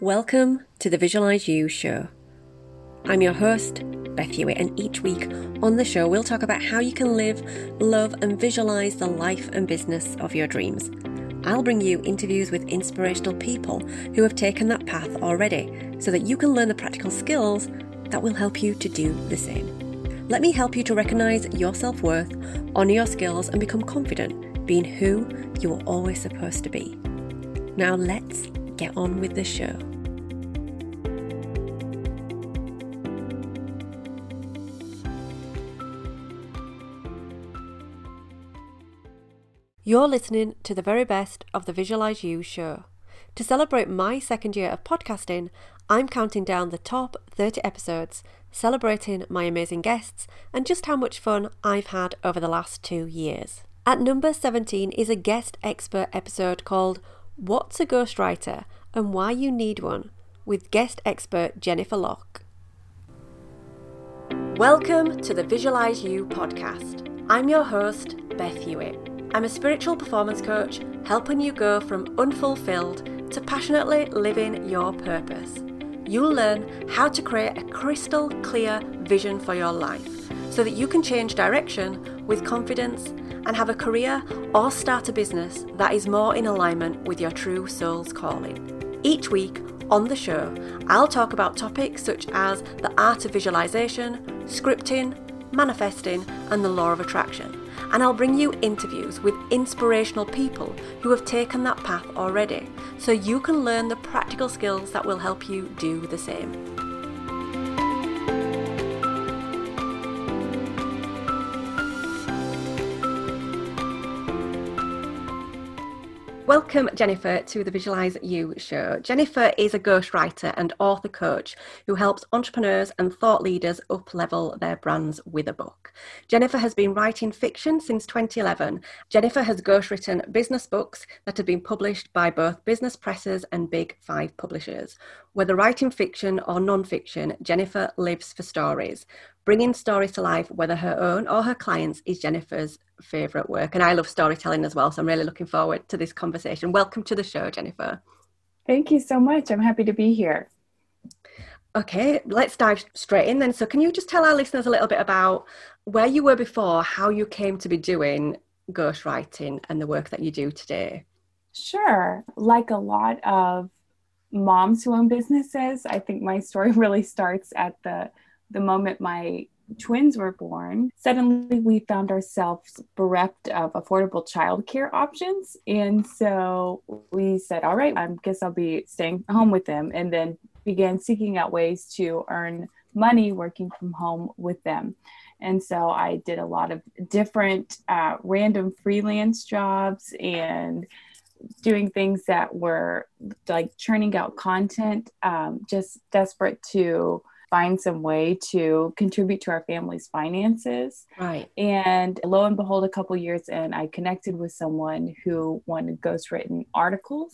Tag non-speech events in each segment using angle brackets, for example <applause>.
Welcome to the Visualize You show. I'm your host, Beth Hewitt, and each week on the show, we'll talk about how you can live, love, and visualize the life and business of your dreams. I'll bring you interviews with inspirational people who have taken that path already so that you can learn the practical skills that will help you to do the same. Let me help you to recognize your self worth, honor your skills, and become confident being who you were always supposed to be. Now, let's get on with the show. You're listening to the very best of the Visualize You show. To celebrate my second year of podcasting, I'm counting down the top 30 episodes, celebrating my amazing guests and just how much fun I've had over the last two years. At number 17 is a guest expert episode called What's a Ghostwriter and Why You Need One with guest expert Jennifer Locke. Welcome to the Visualize You podcast. I'm your host, Beth Hewitt. I'm a spiritual performance coach helping you go from unfulfilled to passionately living your purpose. You'll learn how to create a crystal clear vision for your life so that you can change direction with confidence and have a career or start a business that is more in alignment with your true soul's calling. Each week on the show, I'll talk about topics such as the art of visualization, scripting, manifesting, and the law of attraction and I'll bring you interviews with inspirational people who have taken that path already so you can learn the practical skills that will help you do the same. Welcome, Jennifer, to the Visualize You show. Jennifer is a ghostwriter and author coach who helps entrepreneurs and thought leaders up level their brands with a book. Jennifer has been writing fiction since 2011. Jennifer has ghostwritten business books that have been published by both business presses and big five publishers. Whether writing fiction or non fiction, Jennifer lives for stories. Bringing stories to life, whether her own or her clients, is Jennifer's favourite work. And I love storytelling as well. So I'm really looking forward to this conversation. Welcome to the show, Jennifer. Thank you so much. I'm happy to be here. Okay, let's dive straight in then. So, can you just tell our listeners a little bit about where you were before, how you came to be doing ghostwriting and the work that you do today? Sure. Like a lot of moms who own businesses, I think my story <laughs> really starts at the the moment my twins were born, suddenly we found ourselves bereft of affordable childcare options. And so we said, all right, I guess I'll be staying home with them. And then began seeking out ways to earn money working from home with them. And so I did a lot of different uh, random freelance jobs and doing things that were like churning out content, um, just desperate to find some way to contribute to our family's finances. Right. And lo and behold, a couple years in, I connected with someone who wanted ghostwritten articles.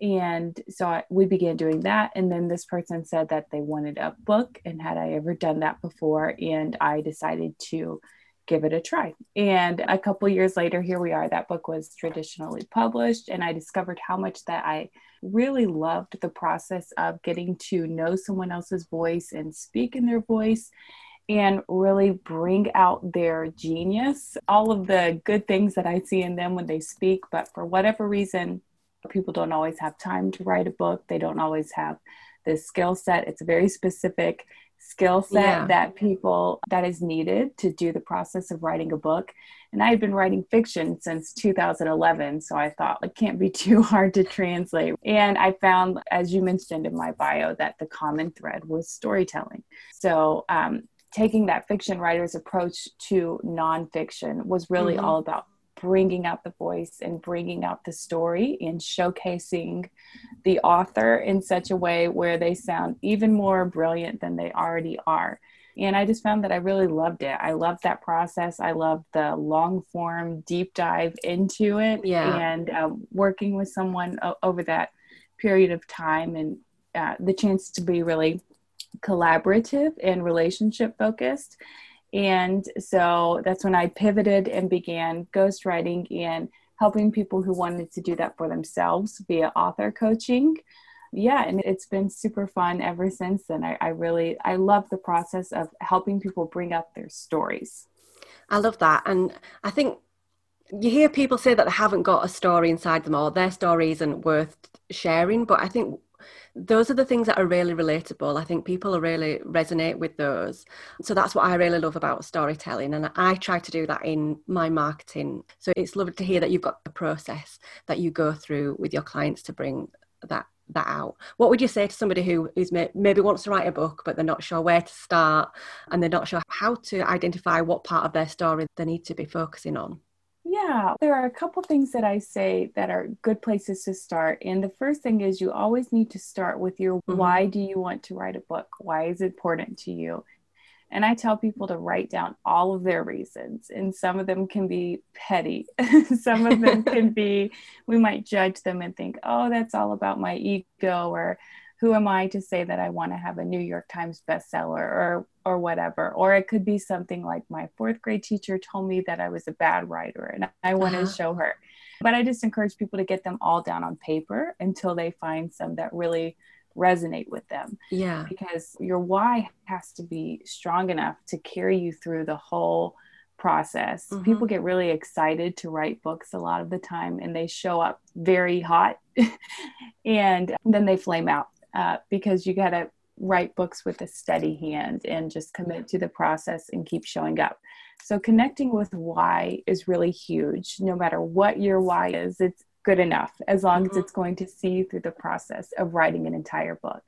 And so I, we began doing that. And then this person said that they wanted a book. And had I ever done that before? And I decided to give it a try. And a couple years later, here we are. That book was traditionally published. And I discovered how much that I really loved the process of getting to know someone else's voice and speak in their voice and really bring out their genius, all of the good things that I see in them when they speak. But for whatever reason, people don't always have time to write a book, they don't always have the skill set. It's very specific skill set yeah. that people that is needed to do the process of writing a book and i had been writing fiction since 2011 so i thought it can't be <laughs> too hard to translate and i found as you mentioned in my bio that the common thread was storytelling so um, taking that fiction writer's approach to nonfiction was really mm-hmm. all about bringing out the voice and bringing out the story and showcasing the author in such a way where they sound even more brilliant than they already are. And I just found that I really loved it. I loved that process. I loved the long form deep dive into it yeah. and um, working with someone o- over that period of time and uh, the chance to be really collaborative and relationship focused and so that's when I pivoted and began ghostwriting and helping people who wanted to do that for themselves via author coaching. yeah, and it's been super fun ever since then. I, I really I love the process of helping people bring up their stories. I love that. And I think you hear people say that they haven't got a story inside them or their story isn't worth sharing, but I think those are the things that are really relatable. I think people really resonate with those. So that's what I really love about storytelling. And I try to do that in my marketing. So it's lovely to hear that you've got a process that you go through with your clients to bring that that out what would you say to somebody who is maybe wants to write a book but they're not sure where to start and they're not sure how to identify what part of their story they need to be focusing on yeah, there are a couple things that I say that are good places to start. And the first thing is you always need to start with your mm-hmm. why do you want to write a book? Why is it important to you? And I tell people to write down all of their reasons. And some of them can be petty. <laughs> some of them <laughs> can be, we might judge them and think, oh, that's all about my ego or who am I to say that I want to have a New York Times bestseller or or whatever. Or it could be something like my fourth grade teacher told me that I was a bad writer and I want uh-huh. to show her. But I just encourage people to get them all down on paper until they find some that really resonate with them. Yeah. Because your why has to be strong enough to carry you through the whole process. Mm-hmm. People get really excited to write books a lot of the time and they show up very hot <laughs> and then they flame out uh, because you got to write books with a steady hand and just commit to the process and keep showing up. So connecting with why is really huge. No matter what your why is, it's good enough as long mm-hmm. as it's going to see you through the process of writing an entire book.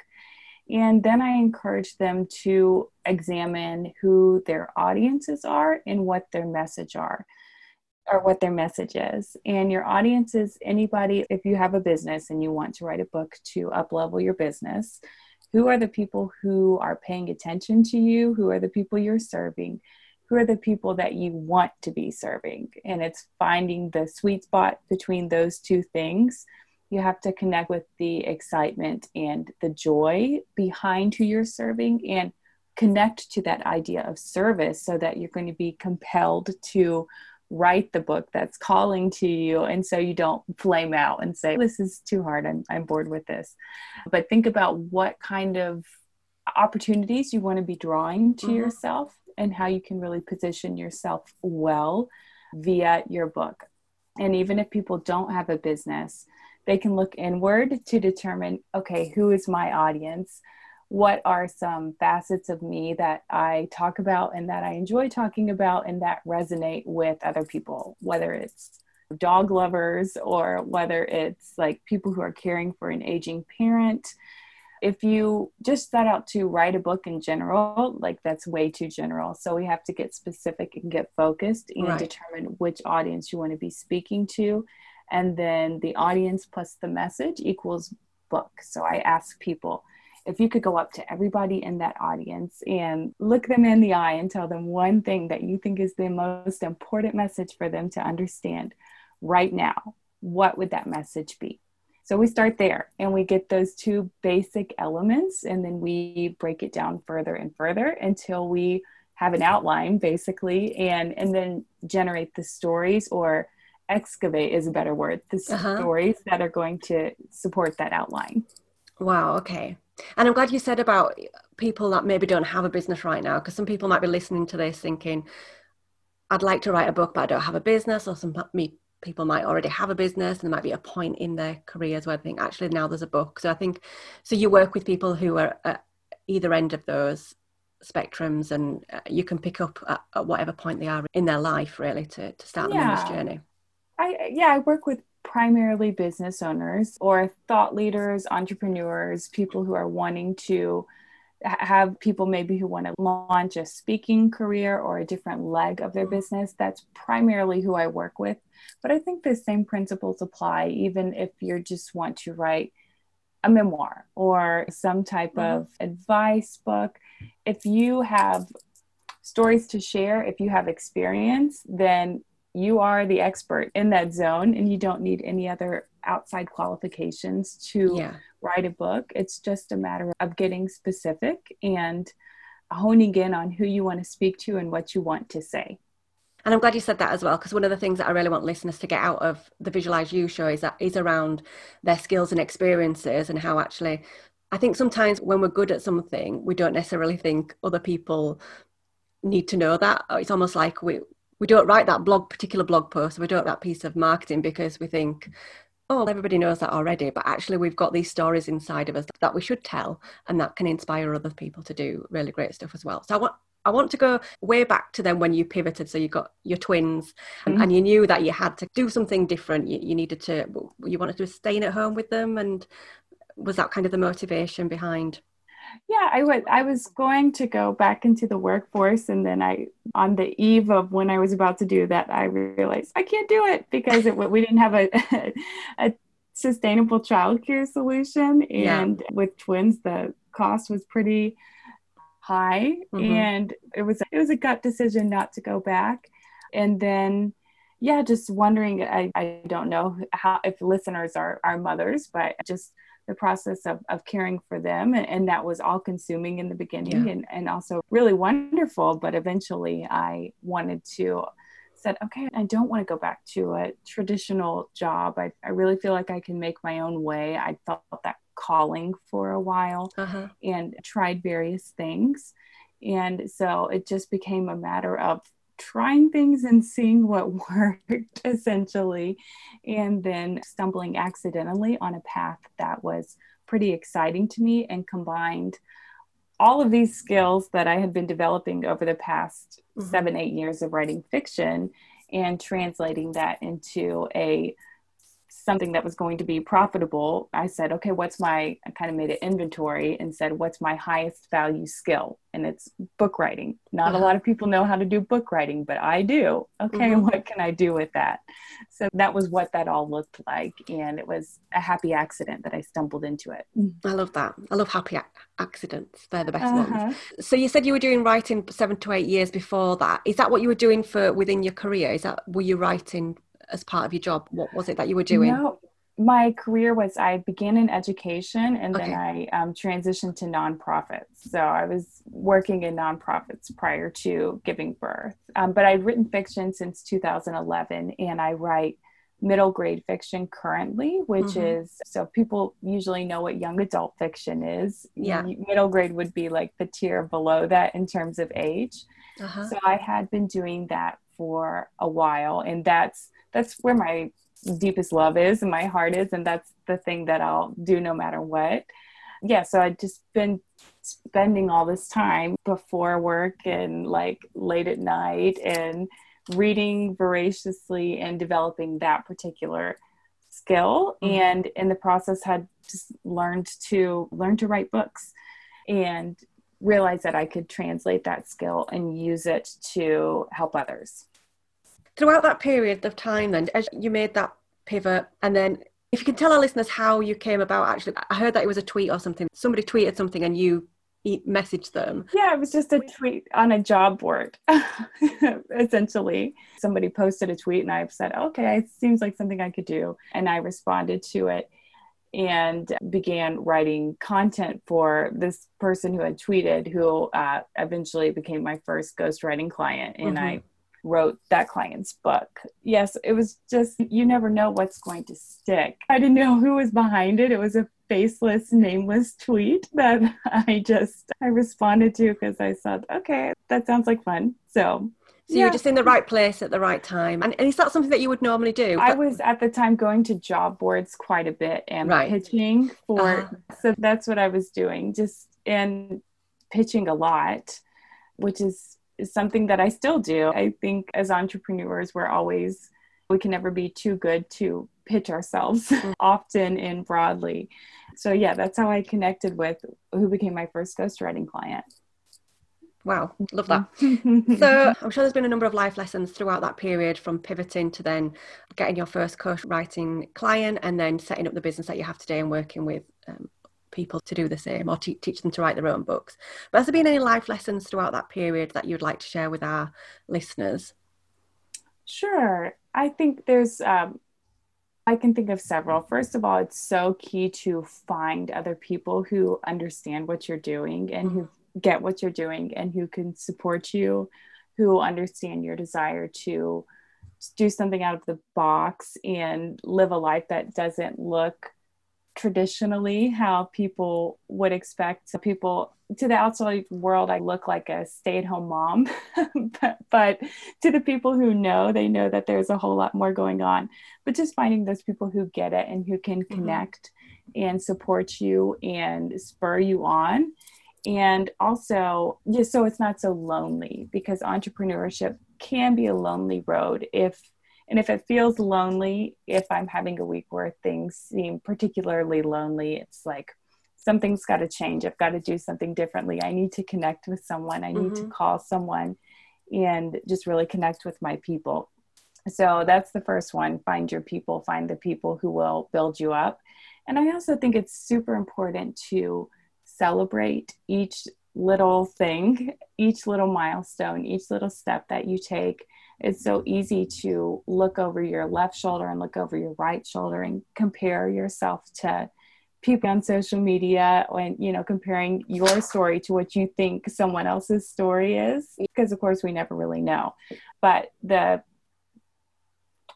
And then I encourage them to examine who their audiences are and what their message are or what their message is. And your audience is anybody, if you have a business and you want to write a book to uplevel your business, who are the people who are paying attention to you? Who are the people you're serving? Who are the people that you want to be serving? And it's finding the sweet spot between those two things. You have to connect with the excitement and the joy behind who you're serving and connect to that idea of service so that you're going to be compelled to write the book that's calling to you and so you don't flame out and say this is too hard. I'm, I'm bored with this. But think about what kind of opportunities you want to be drawing to mm-hmm. yourself and how you can really position yourself well via your book. And even if people don't have a business they can look inward to determine okay who is my audience what are some facets of me that I talk about and that I enjoy talking about and that resonate with other people, whether it's dog lovers or whether it's like people who are caring for an aging parent. If you just set out to write a book in general, like that's way too general. So we have to get specific and get focused and right. determine which audience you want to be speaking to. And then the audience plus the message equals book. So I ask people, if you could go up to everybody in that audience and look them in the eye and tell them one thing that you think is the most important message for them to understand right now, what would that message be? So we start there and we get those two basic elements and then we break it down further and further until we have an outline basically and and then generate the stories or excavate is a better word the uh-huh. stories that are going to support that outline wow okay and I'm glad you said about people that maybe don't have a business right now, because some people might be listening to this thinking, I'd like to write a book, but I don't have a business, or some me people might already have a business, and there might be a point in their careers where they think, actually, now there's a book. So I think, so you work with people who are at either end of those spectrums, and uh, you can pick up at, at whatever point they are in their life, really, to, to start yeah. them on this journey. I yeah, I work with primarily business owners or thought leaders, entrepreneurs, people who are wanting to have people maybe who want to launch a speaking career or a different leg of their mm-hmm. business. That's primarily who I work with. But I think the same principles apply even if you just want to write a memoir or some type mm-hmm. of advice book. If you have stories to share, if you have experience, then you are the expert in that zone and you don't need any other outside qualifications to yeah. write a book. It's just a matter of getting specific and honing in on who you want to speak to and what you want to say. And I'm glad you said that as well, because one of the things that I really want listeners to get out of the Visualize You show is that is around their skills and experiences and how actually I think sometimes when we're good at something, we don't necessarily think other people need to know that. It's almost like we we don't write that blog particular blog post, we don't that piece of marketing because we think, oh, everybody knows that already. But actually, we've got these stories inside of us that we should tell, and that can inspire other people to do really great stuff as well. So I want I want to go way back to then when you pivoted. So you got your twins mm-hmm. and you knew that you had to do something different. You, you, needed to, you wanted to stay at home with them. And was that kind of the motivation behind? Yeah, I was, I was going to go back into the workforce. And then I, on the eve of when I was about to do that, I realized I can't do it because it, we didn't have a, <laughs> a sustainable childcare solution. And yeah. with twins, the cost was pretty high mm-hmm. and it was it was a gut decision not to go back and then yeah just wondering i, I don't know how if listeners are are mothers but just the process of, of caring for them and, and that was all consuming in the beginning yeah. and, and also really wonderful but eventually i wanted to said okay i don't want to go back to a traditional job I, I really feel like i can make my own way i felt that calling for a while uh-huh. and tried various things. And so it just became a matter of trying things and seeing what <laughs> worked essentially, and then stumbling accidentally on a path that was pretty exciting to me and combined all of these skills that I had been developing over the past mm-hmm. seven, eight years of writing fiction and translating that into a something that was going to be profitable, I said, okay, what's my, I kind of made an inventory and said, what's my highest value skill? And it's book writing. Not uh-huh. a lot of people know how to do book writing, but I do. Okay, mm-hmm. what can I do with that? So that was what that all looked like. And it was a happy accident that I stumbled into it. I love that. I love happy ac- accidents. They're the best uh-huh. ones. So you said you were doing writing seven to eight years before that. Is that what you were doing for within your career? Is that, were you writing as part of your job? What was it that you were doing? No, my career was I began in education and okay. then I um, transitioned to nonprofits. So I was working in nonprofits prior to giving birth. Um, but I've written fiction since 2011 and I write middle grade fiction currently, which mm-hmm. is so people usually know what young adult fiction is. Yeah. Middle grade would be like the tier below that in terms of age. Uh-huh. So I had been doing that for a while and that's that's where my deepest love is and my heart is and that's the thing that I'll do no matter what. Yeah, so I'd just been spending all this time before work and like late at night and reading voraciously and developing that particular skill mm-hmm. and in the process had just learned to learn to write books and realize that I could translate that skill and use it to help others throughout that period of time then as you made that pivot and then if you can tell our listeners how you came about actually i heard that it was a tweet or something. Somebody tweeted something and you messaged them. Yeah it was just a tweet on a job board <laughs> essentially. Somebody posted a tweet and i said okay it seems like something i could do. And i responded to it and began writing content for this person who had tweeted who uh, eventually became my first ghostwriting client. And mm-hmm. i wrote that client's book. Yes, it was just, you never know what's going to stick. I didn't know who was behind it. It was a faceless, nameless tweet that <laughs> I just, I responded to because I said, okay, that sounds like fun. So so yeah. you're just in the right place at the right time. And, and, is that something that you would normally do? I was at the time going to job boards quite a bit and right. pitching for, uh-huh. so that's what I was doing, just and pitching a lot, which is is something that I still do. I think as entrepreneurs, we're always, we can never be too good to pitch ourselves <laughs> mm-hmm. often and broadly. So, yeah, that's how I connected with who became my first ghostwriting client. Wow, love that. so <laughs> I'm sure there's been a number of life lessons throughout that period from pivoting to then getting your first ghostwriting client and then setting up the business that you have today and working with um, people to do the same or te- teach them to write their own books. But has there been any life lessons throughout that period that you'd like to share with our listeners? Sure. I think there's, um, I can think of several. First of all, it's so key to find other people who understand what you're doing and mm-hmm. who get what you're doing and who can support you, who understand your desire to do something out of the box and live a life that doesn't look traditionally how people would expect people to the outside world i look like a stay-at-home mom <laughs> but, but, to the people who know they know that there's a whole lot more going on but just finding those people who get it and who can mm-hmm. connect and support you and spur you on and also just so it's not so lonely because entrepreneurship can be a lonely road if and if it feels lonely if i'm having a week where things seem particularly lonely it's like something's got to change. I've got to do something differently. I need to connect with someone. I need mm-hmm. to call someone and just really connect with my people. So that's the first one find your people find the people who will build you up. And i also think it's super important to celebrate each little thing, <laughs> each little milestone, each little step that you take. It's so easy to look over your left shoulder and look over your right shoulder and compare yourself to people on social media and you know comparing your story to what you think someone else's story is because of course we never really know. But the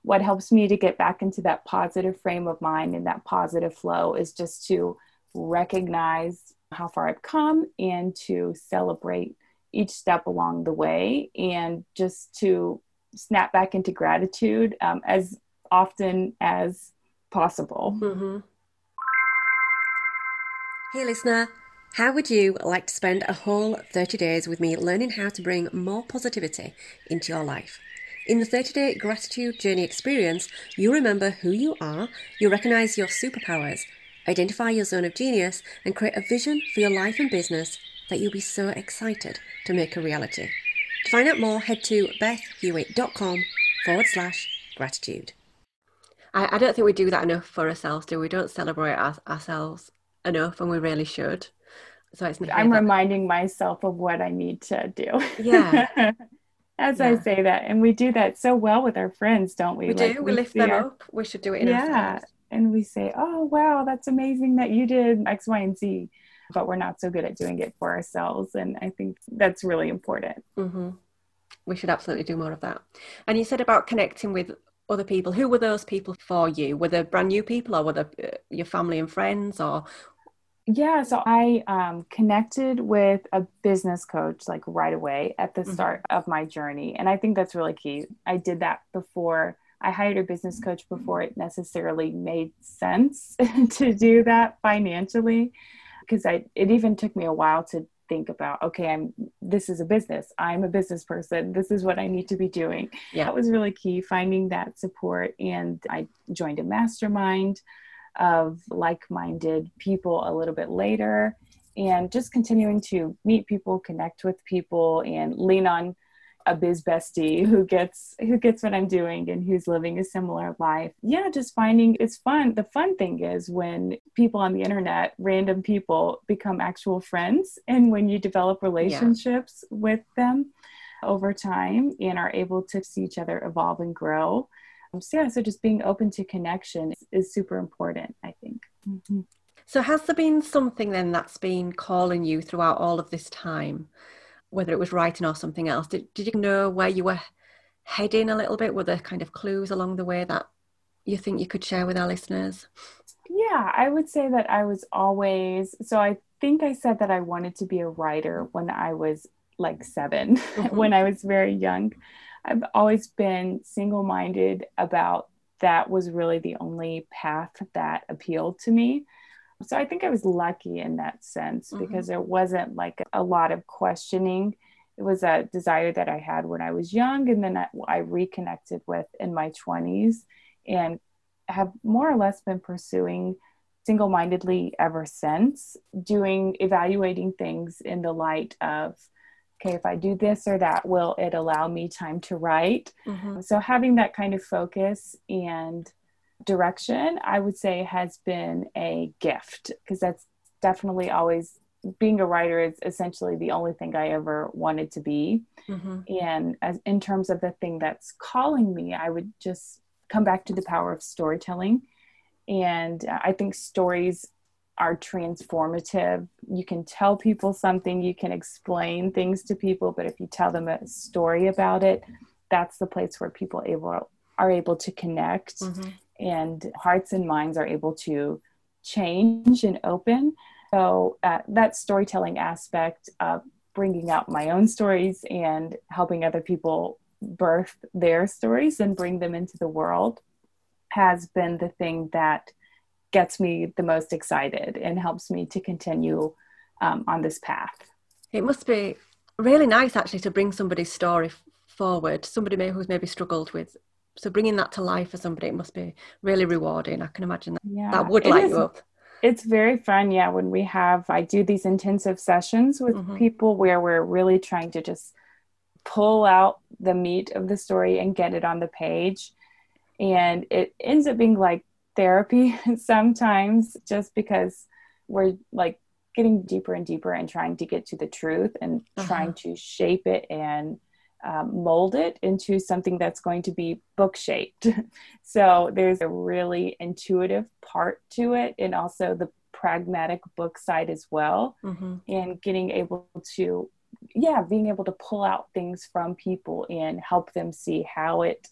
what helps me to get back into that positive frame of mind and that positive flow is just to recognize how far I've come and to celebrate each step along the way and just to snap back into gratitude um, as often as possible. Mm-hmm. Hey, listener. How would you like to spend a whole 30 days with me learning how to bring more positivity into your life? In the 30 day gratitude journey experience, you remember who you are, you recognize your superpowers, Identify your zone of genius and create a vision for your life and business that you'll be so excited to make a reality. To find out more, head to bethhewitt.com forward slash gratitude. I, I, don't think we do that enough for ourselves, do we? Don't celebrate our, ourselves enough, and we really should. So it's I'm that. reminding myself of what I need to do. Yeah. <laughs> As yeah. I say that, and we do that so well with our friends, don't we? We like, do. We, we lift them our... up. We should do it in yeah. ourselves and we say, oh, wow, that's amazing that you did X, Y, and Z. But we're not so good at doing it for ourselves. And I think that's really important. Mm-hmm. We should absolutely do more of that. And you said about connecting with other people. Who were those people for you? Were they brand new people or were they uh, your family and friends or? Yeah, so I um, connected with a business coach like right away at the mm-hmm. start mm-hmm. of my journey. And I think that's really key. I did that before I hired a business coach before it necessarily made sense <laughs> to do that financially because I it even took me a while to think about okay I'm this is a business. I'm a business person. This is what I need to be doing. Yeah. That was really key finding that support. And I joined a mastermind of like-minded people a little bit later and just continuing to meet people connect with people and lean on a biz bestie who gets who gets what I'm doing and who's living a similar life. Yeah, just finding it's fun. The fun thing is when people on the internet, random people become actual friends and when you develop relationships yeah. with them over time and are able to see each other evolve and grow. So yeah, so just being open to connection is, is super important, I think. Mm-hmm. So has there been something then that's been calling you throughout all of this time? Whether it was writing or something else. Did, did you know where you were heading a little bit? Were there kind of clues along the way that you think you could share with our listeners? Yeah i would say that i was always so i think i said that i wanted to be a writer when i was like 7 <laughs> mm-hmm. when i was very young. I've always been single-minded about that was really the only path that appealed to me so I think I was lucky in that sense mm-hmm. because there wasn't like a lot of questioning. It was a desire that I had when I was young, and then I, I reconnected with in my 20s and have more or less been pursuing single mindedly ever since, doing evaluating things in the light of okay, if I do this or that, will it allow me time to write? Mm-hmm. So having that kind of focus and direction, I would say has been a gift because that's definitely always being a writer is essentially the only thing I ever wanted to be. Mm-hmm. And as in terms of the thing that's calling me, I would just come back to the power of storytelling. And I think stories are transformative. You can tell people something, you can explain things to people, but if you tell them a story about it, that's the place where people able are able to connect mm-hmm. And hearts and minds are able to change and open. So uh, that storytelling aspect of bringing out my own stories and helping other people birth their stories and bring them into the world has been the thing that gets me the most excited and helps me to continue um, on this path. It must be really nice actually to bring somebody's story forward, somebody may, who's maybe struggled with. So bringing that to life for somebody, it must be really rewarding. I can imagine that yeah, that would light is, you up. It's very fun, yeah. When we have, I do these intensive sessions with mm-hmm. people where we're really trying to just pull out the meat of the story and get it on the page. And it ends up being like therapy <laughs> sometimes just because we're like getting deeper and deeper and trying to get to the truth and uh-huh. trying to shape it and um, mold it into something that's going to be book shaped. <laughs> so there's a really intuitive part to it and also the pragmatic book side as well. Mm-hmm. And getting able to, yeah, being able to pull out things from people and help them see how it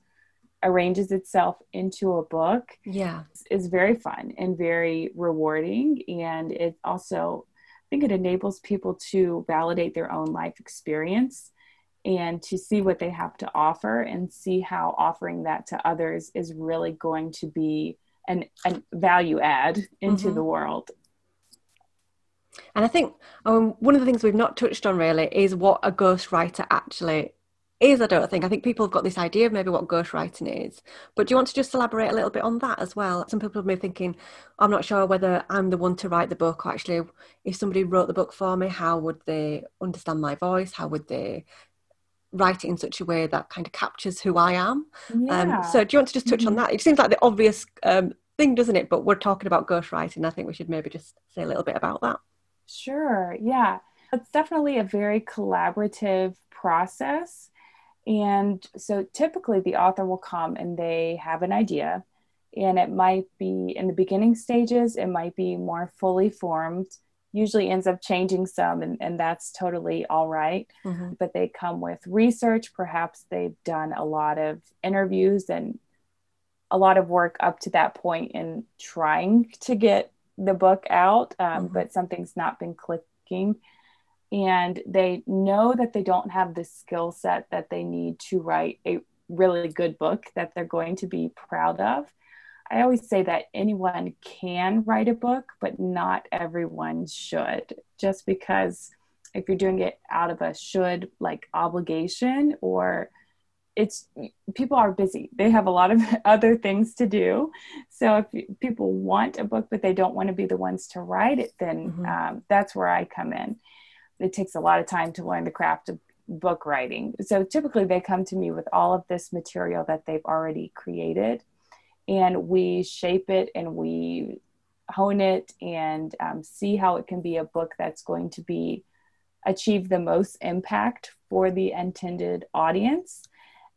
arranges itself into a book yeah is very fun and very rewarding and it also i think it enables people to validate their own life experience and to see what they have to offer and see how offering that to others is really going to be an, an value add into mm-hmm. the world and i think um, one of the things we've not touched on really is what a ghostwriter actually is, I don't think. I think people have got this idea of maybe what ghostwriting is. But do you want to just elaborate a little bit on that as well? Some people may be thinking, I'm not sure whether I'm the one to write the book, or actually, if somebody wrote the book for me, how would they understand my voice? How would they write it in such a way that kind of captures who I am? Yeah. Um, so do you want to just touch mm-hmm. on that? It seems like the obvious um, thing, doesn't it? But we're talking about ghostwriting. I think we should maybe just say a little bit about that. Sure. Yeah. It's definitely a very collaborative process and so typically the author will come and they have an idea, and it might be in the beginning stages, it might be more fully formed, usually ends up changing some, and, and that's totally all right. mm-hmm. But they come with research, perhaps they've done a lot of interviews and a lot of work up to that point in trying to get the book out, um, mm-hmm. but something's not been clicking and they know that they don't have the skill set that they need to write a really good book that they're going to be proud of. I always say that anyone can write a book, but not everyone should, just because if you're doing it out of a should like obligation or it's people are busy. They have a lot of <laughs> other things to do. So if people want a book but they don't want to be the ones to write it then mm-hmm. um, that's where i come in. It takes a lot of time to learn the craft of book writing. So typically they come to me with all of this material that they've already created, and we shape it and we hone it and um, see how it can be a book that's going to be achieve the most impact for the intended audience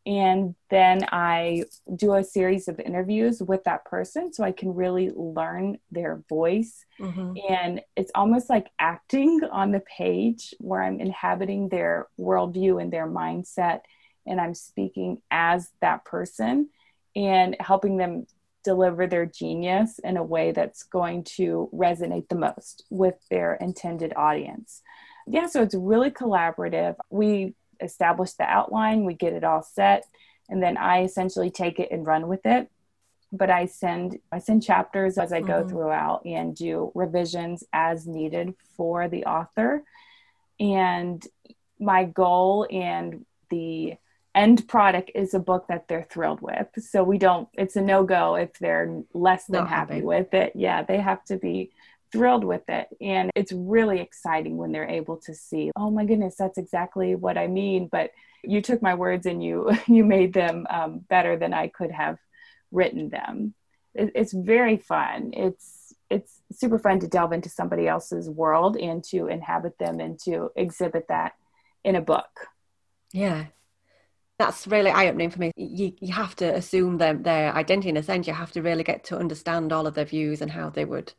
and then I do a series of interviews with that person so I can really learn their voice. Mm-hmm. And it's almost like acting on the page where I'm inhabiting their worldview and their mindset, and I'm speaking as that person and helping them deliver their genius in a way that's going to resonate the most with their intended audience. Yeah, so it's really collaborative. We establish the outline, we get it all set, and then I essentially take it and run with it. But I send I send chapters as I go mm-hmm. throughout and do revisions as needed for the author. And my goal and the end product is a book that they're thrilled with. So we don't it's a no-go if they're less than happy, happy with it. Yeah, they have to be thrilled with it. And it's really exciting when they're able to see, oh my goodness, that's exactly what I mean. But you took my words and you <laughs> you made them um, better than I could have written them. It, it's very fun. It's it's super fun to delve into somebody else's world and to inhabit them and to exhibit that in a book. Yeah, that's really eye opening for me. You, you have to assume them, their identity in a sense. You have to really get to understand all of their views and how they would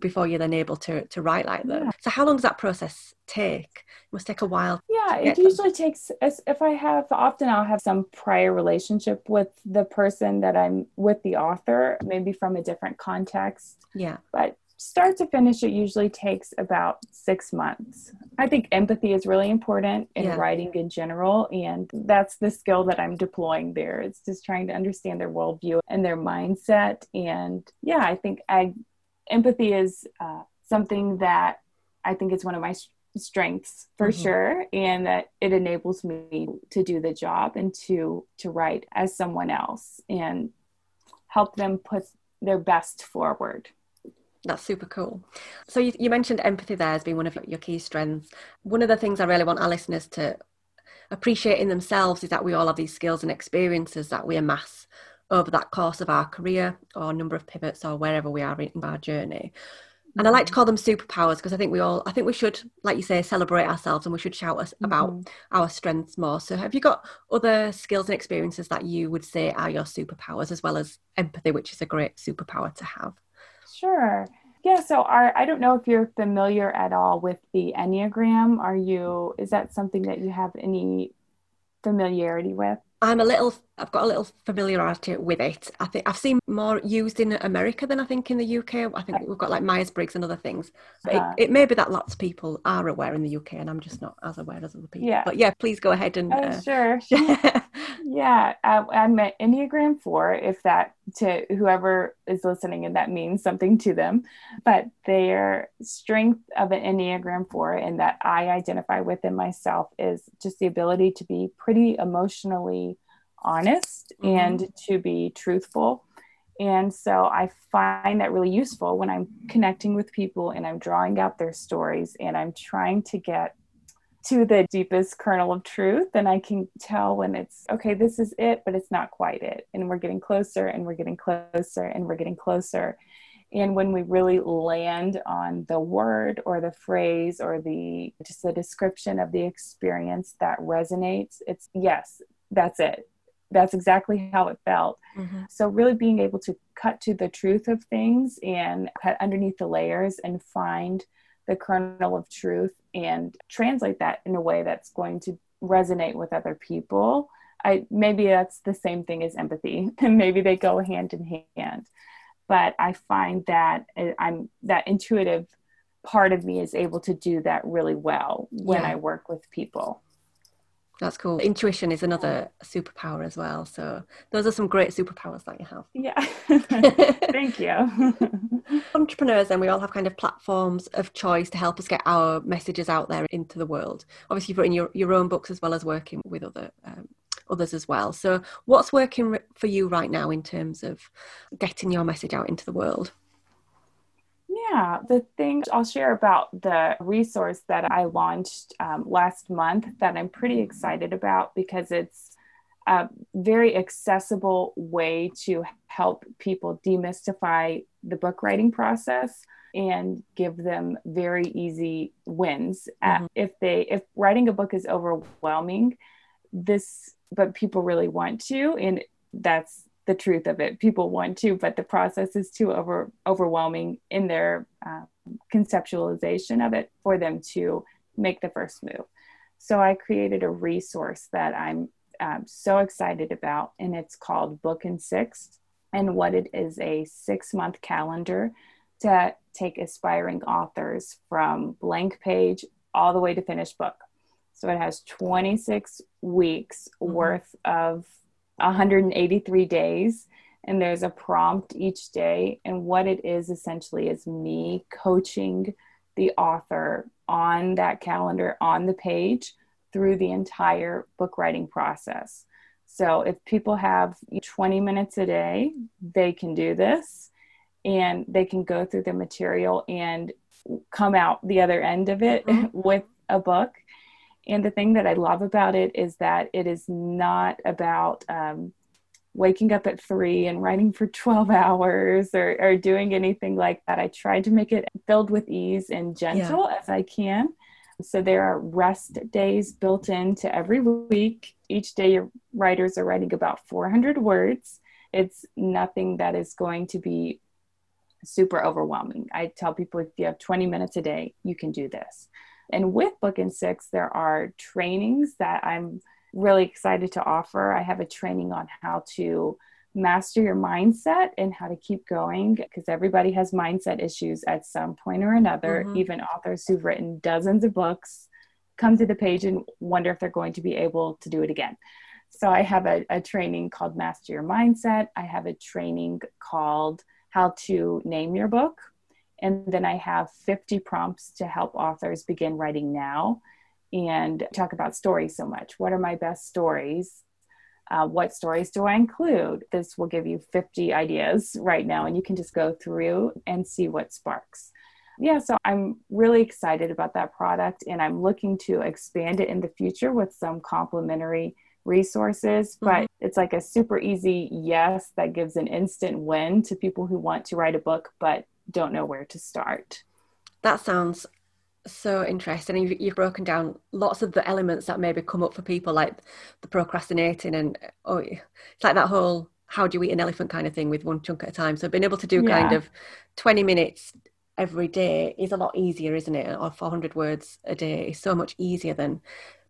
before you're then able to to write like that. Yeah. So how long does that process take? It must take a while. Yeah, it usually them. takes if I have often I'll have some prior relationship with the person that I'm with the author, maybe from a different context. Yeah. But start to finish, it usually takes about six months. I think empathy is really important in yeah. writing in general, and that's the skill that I'm deploying there. It's just trying to understand their worldview and their mindset. And yeah, I think I, empathy is uh, something that I think is one of my strengths for mm-hmm. sure and that it enables me to do the job and to to write as someone else and help them put their best forward that's super cool. So you, you mentioned empathy there as being one of your key strengths. One of the things I really want our listeners to appreciate in themselves is that we all have these skills and experiences that we amass over that course of our career or number of pivots or wherever we are in our journey. And I like to mm-hmm. call them superpowers because I think we all, I think we should, like you say, celebrate ourselves and we should shout us about mm-hmm. our strengths more. So, have you got other skills and experiences that you would say are your superpowers, as well as empathy, which is a great superpower to have? Sure. Yeah, so our, I don't know if you're familiar at all with the Enneagram. Are you, is that something that you have any familiarity with? I'm a little, I've got a little familiarity with it. I think I've seen more used in America than I think in the UK. I think we've got like Myers Briggs and other things. But uh-huh. it, it, may be that lots of people are aware in the UK and I'm just not as aware as other people. Yeah. But yeah, please go ahead and. Oh, uh, sure. <laughs> <laughs> yeah. Uh, I'm an Enneagram 4, if that to whoever is listening and that means something to them. But their strength of an Enneagram 4 and that I identify with in myself is just the ability to be pretty emotionally honest mm-hmm. and to be truthful. And so I find that really useful when I'm connecting with people and I'm drawing out their stories and I'm trying to get to the deepest kernel of truth. And I can tell when it's okay, this is it, but it's not quite it. And we're getting closer and we're getting closer and we're getting closer. And when we really land on the word or the phrase or the just the description of the experience that resonates, it's yes, that's it that's exactly how it felt. Mm-hmm. So, really being able to cut to the truth of things and cut underneath the layers and find the kernel of truth and translate that in a way that's going to resonate with other people. I maybe that's the same thing as empathy, <laughs> and maybe they go hand in hand. But I find that uh, I'm that intuitive part of me is able to do that really well when yeah. I work with people. That's cool. Intuition is another superpower as well. So those are some great superpowers that you have. Yeah. <laughs> Thank you. <laughs> Entrepreneurs, and we all have kind of platforms of choice to help us get our messages out there into the world. Obviously, you've written your, your own books as well as working with other um, others as well. So what's working for you right now in terms of getting your message out into the world? Yeah, the thing I'll share about the resource that I launched um, last month that I'm pretty excited about because it's a very accessible way to help people demystify the book writing process and give them very easy wins mm-hmm. if they if writing a book is overwhelming this but people really want to and that's the truth of it. People want to, but the process is too over overwhelming in their uh, conceptualization of it for them to make the first move. So I created a resource that I'm um, so excited about, and it's called Book in Six. And what it is a six month calendar to take aspiring authors from blank page all the way to finished book. So it has 26 weeks mm-hmm. worth of 183 days and there's a prompt each day. And what it is essentially is me coaching the author on that calendar on the page through the entire book writing process. So if people have 20 minutes a day they can do this and they can go through the material and come out the other end of it mm-hmm. <laughs> with a book and the thing that I love about it is that it is not about um, waking up at three and writing for 12 <laughs> hours or, or doing anything like that. I try to make it filled with ease and gentle yeah. as I can. So there are rest days built into every week. Each day, your writers are writing about 400 words. It's nothing that is going to be super overwhelming. I tell people if you have 20 minutes a day, you can do this. And with Book in Six, there are trainings that I'm really excited to offer. I have a training on how to master your mindset and how to keep going because everybody has mindset issues at some point or another. Mm-hmm. Even authors who've written dozens of books come to the page and wonder if they're going to be able to do it again. So I have a, a training called Master Your Mindset. I have a training called How to Name Your Book. And then I have 50 prompts to help authors begin writing now and talk about stories so much. What are my best stories? Uh, what stories do I include? This will give you 50 ideas right now, and you can just go through and see what sparks. Yeah, so I'm really excited about that product, and I'm looking to expand it in the future with some complementary resources. But mm-hmm. it's like a super easy yes that gives an instant win to people who want to write a book but don't know where to start. That sounds so interesting. You've, you've, broken down lots of the elements that maybe come up for people, like the procrastinating, and oh, it's like that whole "how do you eat an elephant" kind of thing with one chunk at a time. So being able to do yeah. kind of twenty minutes every day is a lot easier, isn't it? Or four hundred words a day is so much easier than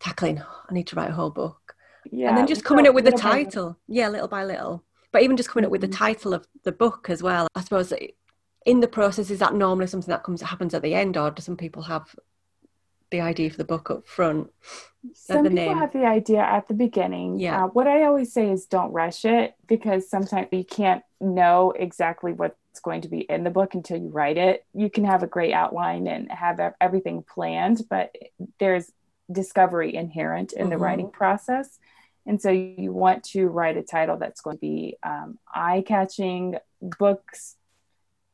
tackling. Oh, I need to write a whole book. Yeah, and then just coming up with the title. Yeah, little by little. But even just coming up with the mm-hmm. title of the book as well. I suppose in the process is that normally something that comes happens at the end or do some people have the idea for the book up front some people name? have the idea at the beginning yeah uh, what i always say is don't rush it because sometimes you can't know exactly what's going to be in the book until you write it you can have a great outline and have everything planned but there's discovery inherent in mm-hmm. the writing process and so you want to write a title that's going to be um, eye-catching books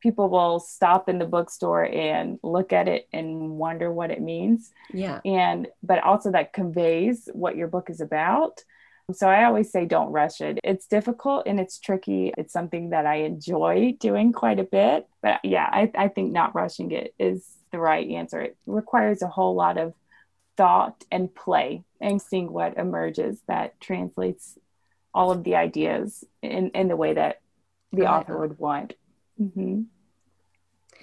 people will stop in the bookstore and look at it and wonder what it means. Yeah. And, but also that conveys what your book is about. So I always say don't rush it. It's difficult and it's tricky. It's something that I enjoy doing quite a bit. But yeah, I, I think not rushing it is the right answer. It requires a whole lot of thought and play and seeing what emerges that translates all of the ideas in, in the way that the author would want. Mm-hmm.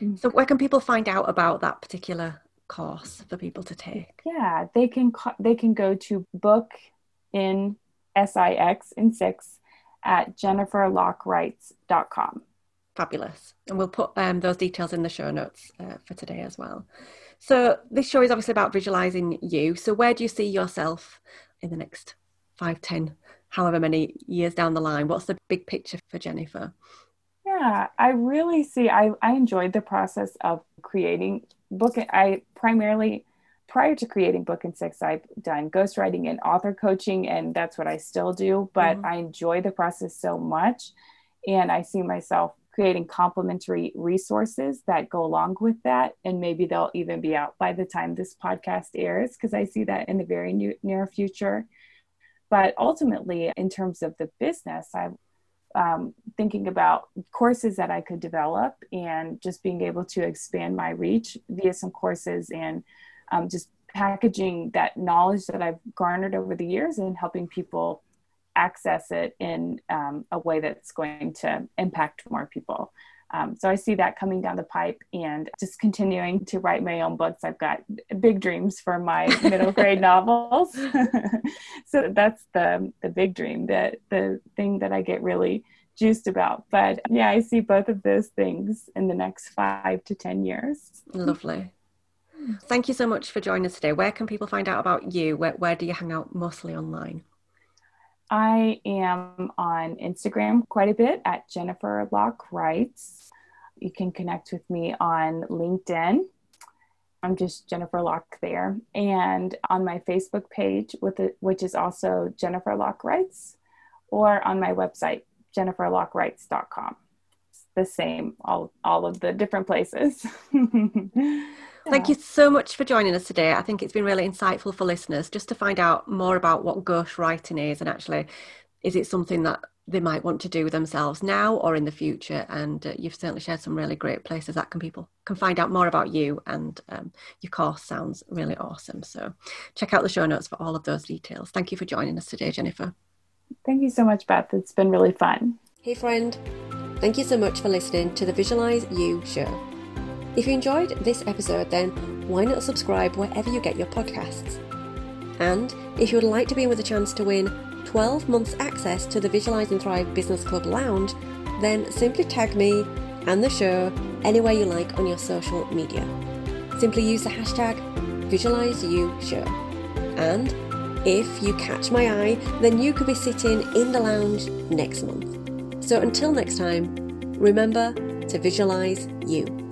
Mm. So, where can people find out about that particular course for people to take? Yeah, they can they can go to book in six in six at jenniferlockwrites.com. Fabulous, and we'll put um, those details in the show notes uh, for today as well. So, this show is obviously about visualizing you. So, where do you see yourself in the next five, ten, however many years down the line? What's the big picture for Jennifer? Yeah, I really see. I, I enjoyed the process of creating book. I primarily, prior to creating Book in Six, I've done ghostwriting and author coaching, and that's what I still do. But mm-hmm. I enjoy the process so much. And I see myself creating complementary resources that go along with that. And maybe they'll even be out by the time this podcast airs, because I see that in the very new, near future. But ultimately, in terms of the business, I um, thinking about courses that I could develop and just being able to expand my reach via some courses and um, just packaging that knowledge that I've garnered over the years and helping people access it in um, a way that's going to impact more people. Um, so I see that coming down the pipe and just continuing to write my own books. I've got big dreams for my <laughs> middle grade novels. <laughs> so that's the the big dream, that the thing that I get really juiced about. But yeah, I see both of those things in the next five to ten years. Lovely. Thank you so much for joining us today. Where can people find out about you? Where, where do you hang out mostly online? I am on Instagram quite a bit at Jennifer Locke Writes. You can connect with me on LinkedIn. I'm just Jennifer Locke there. And on my Facebook page, with it, which is also Jennifer Locke Writes, or on my website, jenniferlockwrites.com. It's the same, all, all of the different places. <laughs> Thank you so much for joining us today. I think it's been really insightful for listeners just to find out more about what ghost writing is and actually is it something that they might want to do themselves now or in the future? And uh, you've certainly shared some really great places that can people can find out more about you and um, your course sounds really awesome. So check out the show notes for all of those details. Thank you for joining us today jennifer. Thank you so much beth. It's been really fun. Hey friend. Thank you so much for listening to the Visualize You show. If you enjoyed this episode, then why not subscribe wherever you get your podcasts? And if you would like to be in with a chance to win 12 months access to the Visualize and Thrive Business Club Lounge, then simply tag me and the show anywhere you like on your social media. Simply use the hashtag VisualizeYouShow. And if you catch my eye, then you could be sitting in the lounge next month. So until next time, remember to visualize you.